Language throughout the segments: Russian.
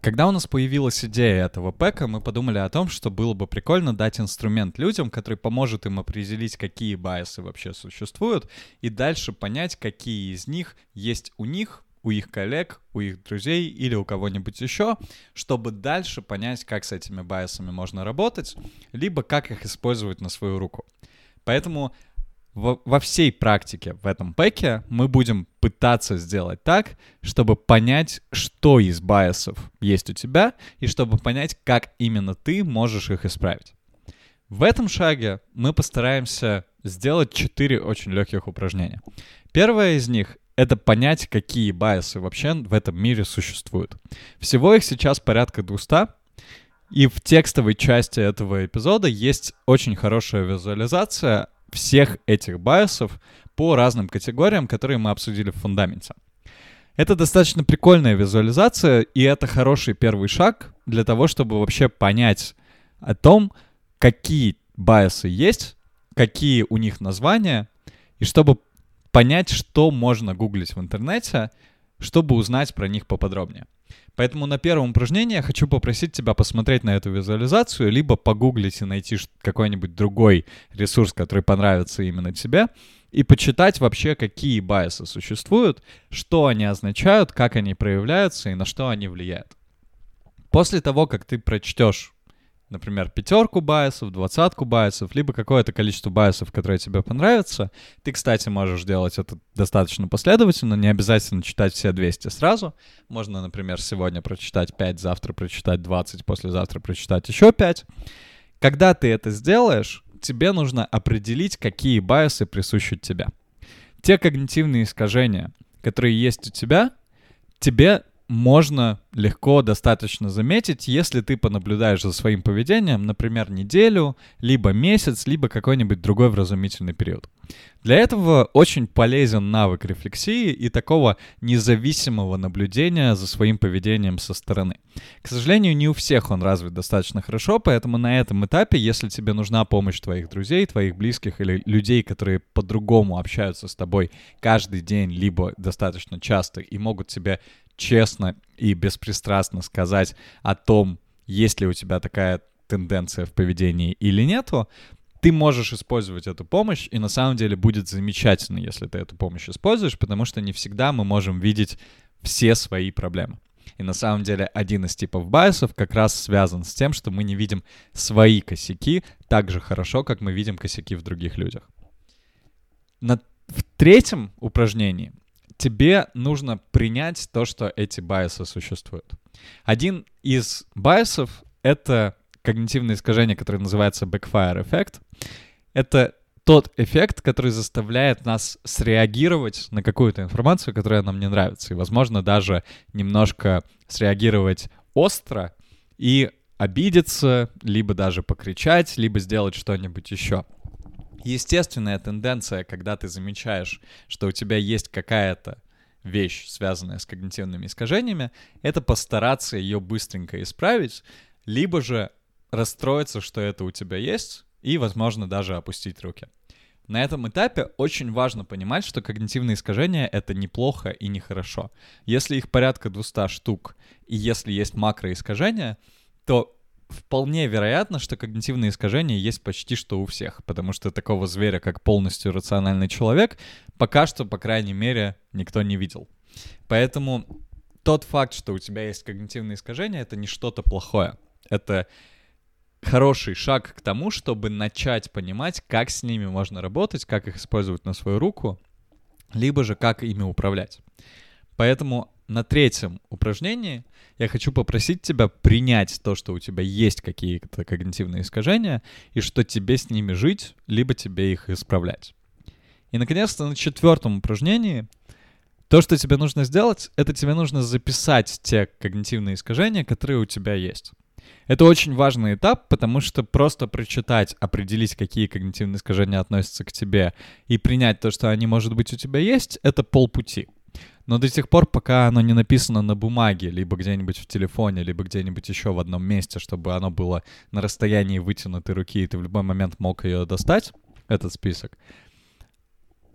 Когда у нас появилась идея этого пэка, мы подумали о том, что было бы прикольно дать инструмент людям, который поможет им определить, какие байсы вообще существуют, и дальше понять, какие из них есть у них, у их коллег, у их друзей или у кого-нибудь еще, чтобы дальше понять, как с этими байсами можно работать, либо как их использовать на свою руку. Поэтому во, во всей практике в этом пэке мы будем пытаться сделать так, чтобы понять, что из байсов есть у тебя, и чтобы понять, как именно ты можешь их исправить. В этом шаге мы постараемся сделать четыре очень легких упражнения. Первое из них — это понять, какие байсы вообще в этом мире существуют. Всего их сейчас порядка 200, и в текстовой части этого эпизода есть очень хорошая визуализация всех этих байсов по разным категориям, которые мы обсудили в фундаменте. Это достаточно прикольная визуализация, и это хороший первый шаг для того, чтобы вообще понять о том, какие байсы есть, какие у них названия, и чтобы понять, что можно гуглить в интернете, чтобы узнать про них поподробнее. Поэтому на первом упражнении я хочу попросить тебя посмотреть на эту визуализацию, либо погуглить и найти какой-нибудь другой ресурс, который понравится именно тебе, и почитать вообще, какие байсы существуют, что они означают, как они проявляются и на что они влияют. После того, как ты прочтешь например, пятерку байсов, двадцатку байсов, либо какое-то количество байсов, которое тебе понравится. Ты, кстати, можешь делать это достаточно последовательно, не обязательно читать все 200 сразу. Можно, например, сегодня прочитать 5, завтра прочитать 20, послезавтра прочитать еще 5. Когда ты это сделаешь, тебе нужно определить, какие байсы присущи тебе. Те когнитивные искажения, которые есть у тебя, тебе можно легко достаточно заметить, если ты понаблюдаешь за своим поведением, например, неделю, либо месяц, либо какой-нибудь другой вразумительный период. Для этого очень полезен навык рефлексии и такого независимого наблюдения за своим поведением со стороны. К сожалению, не у всех он развит достаточно хорошо, поэтому на этом этапе, если тебе нужна помощь твоих друзей, твоих близких или людей, которые по-другому общаются с тобой каждый день, либо достаточно часто и могут тебе честно и беспристрастно сказать о том, есть ли у тебя такая тенденция в поведении или нету, ты можешь использовать эту помощь, и на самом деле будет замечательно, если ты эту помощь используешь, потому что не всегда мы можем видеть все свои проблемы. И на самом деле один из типов байсов как раз связан с тем, что мы не видим свои косяки так же хорошо, как мы видим косяки в других людях. На, в третьем упражнении тебе нужно принять то, что эти байсы существуют. Один из байсов — это когнитивное искажение, которое называется backfire эффект. Это тот эффект, который заставляет нас среагировать на какую-то информацию, которая нам не нравится. И, возможно, даже немножко среагировать остро и обидеться, либо даже покричать, либо сделать что-нибудь еще естественная тенденция, когда ты замечаешь, что у тебя есть какая-то вещь, связанная с когнитивными искажениями, это постараться ее быстренько исправить, либо же расстроиться, что это у тебя есть, и, возможно, даже опустить руки. На этом этапе очень важно понимать, что когнитивные искажения — это неплохо и нехорошо. Если их порядка 200 штук, и если есть макроискажения, то вполне вероятно, что когнитивные искажения есть почти что у всех, потому что такого зверя, как полностью рациональный человек, пока что, по крайней мере, никто не видел. Поэтому тот факт, что у тебя есть когнитивные искажения, это не что-то плохое. Это хороший шаг к тому, чтобы начать понимать, как с ними можно работать, как их использовать на свою руку, либо же как ими управлять. Поэтому на третьем упражнении я хочу попросить тебя принять то, что у тебя есть какие-то когнитивные искажения, и что тебе с ними жить, либо тебе их исправлять. И, наконец-то, на четвертом упражнении то, что тебе нужно сделать, это тебе нужно записать те когнитивные искажения, которые у тебя есть. Это очень важный этап, потому что просто прочитать, определить, какие когнитивные искажения относятся к тебе, и принять то, что они, может быть, у тебя есть, это полпути. Но до тех пор, пока оно не написано на бумаге, либо где-нибудь в телефоне, либо где-нибудь еще в одном месте, чтобы оно было на расстоянии вытянутой руки, и ты в любой момент мог ее достать, этот список,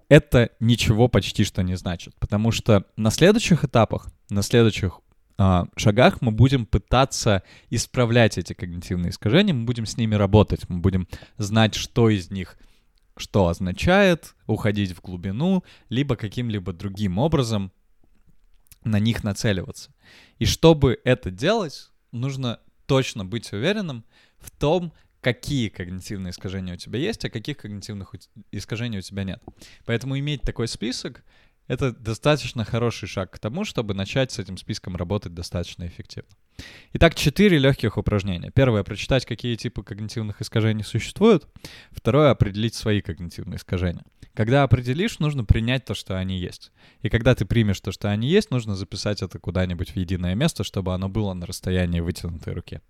это ничего почти что не значит. Потому что на следующих этапах, на следующих а, шагах мы будем пытаться исправлять эти когнитивные искажения, мы будем с ними работать, мы будем знать, что из них что означает, уходить в глубину, либо каким-либо другим образом на них нацеливаться. И чтобы это делать, нужно точно быть уверенным в том, какие когнитивные искажения у тебя есть, а каких когнитивных искажений у тебя нет. Поэтому иметь такой список — это достаточно хороший шаг к тому, чтобы начать с этим списком работать достаточно эффективно. Итак, четыре легких упражнения. Первое — прочитать, какие типы когнитивных искажений существуют. Второе — определить свои когнитивные искажения. Когда определишь, нужно принять то, что они есть. И когда ты примешь то, что они есть, нужно записать это куда-нибудь в единое место, чтобы оно было на расстоянии вытянутой руки.